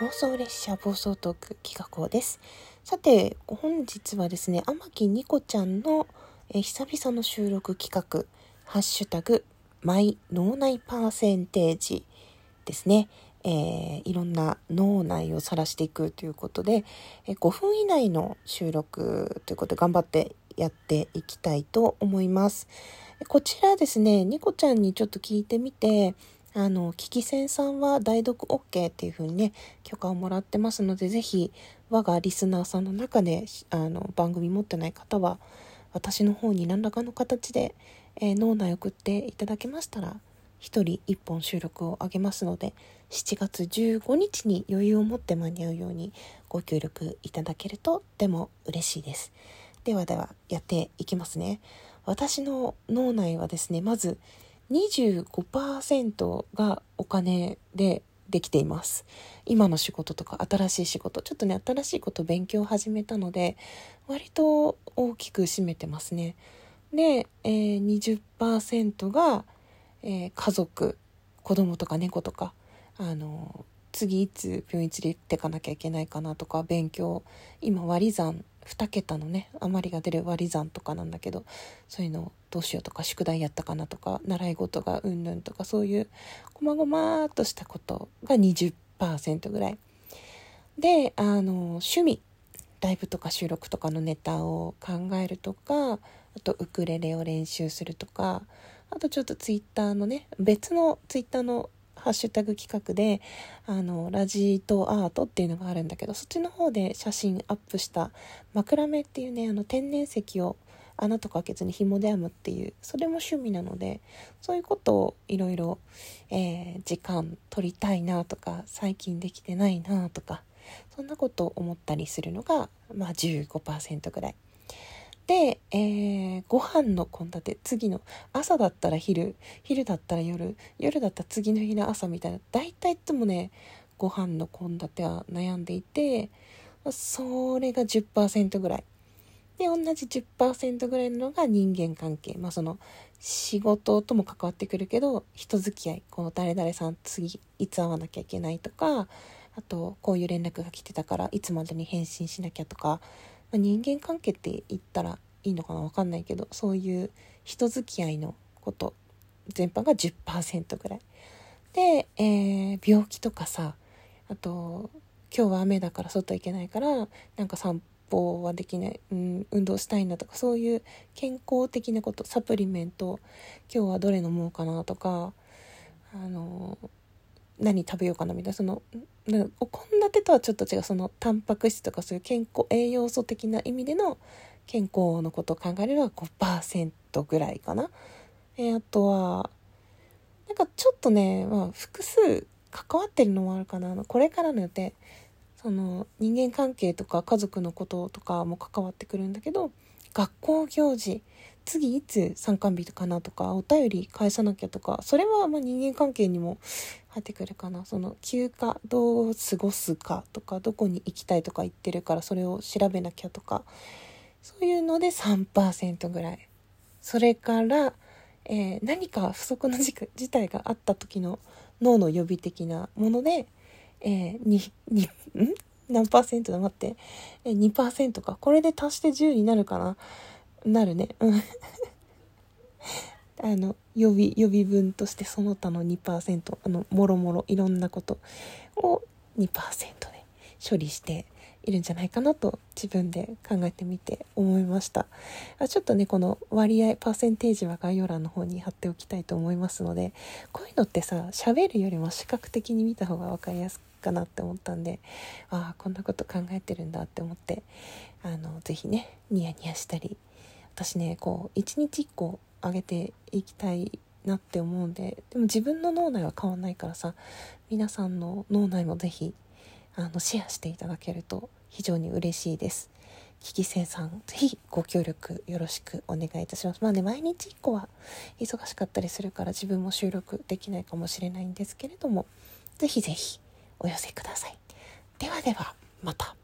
妄想列車暴走トーク企画をですさて本日はですね天木ニコちゃんのえ久々の収録企画ハッシュタグマイ脳内パーセンテージですねえー、いろんな脳内を晒していくということで、え5分以内の収録ということで頑張ってやっていきたいと思います。こちらですね、ニコちゃんにちょっと聞いてみて、あの、キキセンさんは代読 OK っていう風にね、許可をもらってますので、ぜひ、我がリスナーさんの中で、あの、番組持ってない方は、私の方に何らかの形で、えー、脳内送っていただけましたら、1人1本収録をあげますので、7月15日に余裕を持って間に合うようにご協力いただけるととても嬉しいです。ではでは、やっていきますね。私の脳内はですね、まず、25%がお金でできています。今の仕事とか新しい仕事、ちょっとね、新しいこと勉強を始めたので、割と大きく占めてますね。で、えー、20%が、えー、家族、子供とか猫とか、あの、次いつ病院連れてかなきゃいけないかなとか、勉強、今割り算2桁のね余りが出る割り算とかなんだけどそういうのどうしようとか宿題やったかなとか習い事がうんぬんとかそういうこまごまっとしたことが20%ぐらい。であの趣味ライブとか収録とかのネタを考えるとかあとウクレレを練習するとかあとちょっとツイッターのね別のツイッターのハッシュタグ企画で、あの、ラジとアートっていうのがあるんだけど、そっちの方で写真アップした枕目っていうね、あの、天然石を穴とか開けずに紐で編むっていう、それも趣味なので、そういうことをいろいろ、えー、時間取りたいなとか、最近できてないなとか、そんなことを思ったりするのが、まあ15%ぐらい。で、えー、ご飯の献立次の朝だったら昼昼だったら夜夜だったら次の日の朝みたいな大体いつもねご飯の献立は悩んでいてそれが10%ぐらい。で同じ10%ぐらいのが人間関係。まあその仕事とも関わってくるけど人付き合い。この誰々さん次いつ会わなきゃいけないとかあとこういう連絡が来てたからいつまでに返信しなきゃとかまあ、人間関係って言ったらいいのかな分かんないけどそういう人付き合いのこと全般が10%ぐらい。で、えー、病気とかさあと今日は雨だから外行けないからなんか散歩はできない、うん、運動したいんだとかそういう健康的なことサプリメント今日はどれ飲もうかなとかあの何食べようかなみたいなそのお献立とはちょっと違うそのタンパク質とかそういう健康栄養素的な意味での健康のことを考えれば5%ぐらいかな。えー、あとはなんかちょっとね、まあ、複数関わってるのもあるかな。これからの予定。その人間関係とか家族のこととかも関わってくるんだけど学校行事。次いつ参観日かなとかお便り返さなきゃとかそれはま人間関係にも入ってくるかな。その休暇どう過ごすかとかどこに行きたいとか言ってるからそれを調べなきゃとかそういうので3%ぐらい。それから、えー、何か不測の事態があった時の脳の予備的なもので、えー、にに何パーセントだ？待って、えー、2%か。これで足して10になるかな。なるね。うん。あの、予備、予備分としてその他の2%、あの、もろもろいろんなことを2%で処理しているんじゃないかなと自分で考えてみて思いましたあちょっとねこの割合パーセンテージは概要欄の方に貼っておきたいと思いますのでこういうのってさ喋るよりも視覚的に見た方が分かりやすかなって思ったんでああこんなこと考えてるんだって思ってあの是非ねニヤニヤしたり私ねこう一日1個あげていきたいなって思うんででも自分の脳内は変わんないからさ皆さんの脳内も是非あのシェアしていただけると非常に嬉しいです。危機生さん、ぜひご協力よろしくお願いいたします。まあね、毎日1個は忙しかったりするから自分も収録できないかもしれないんですけれども、ぜひぜひお寄せください。ではでは、また。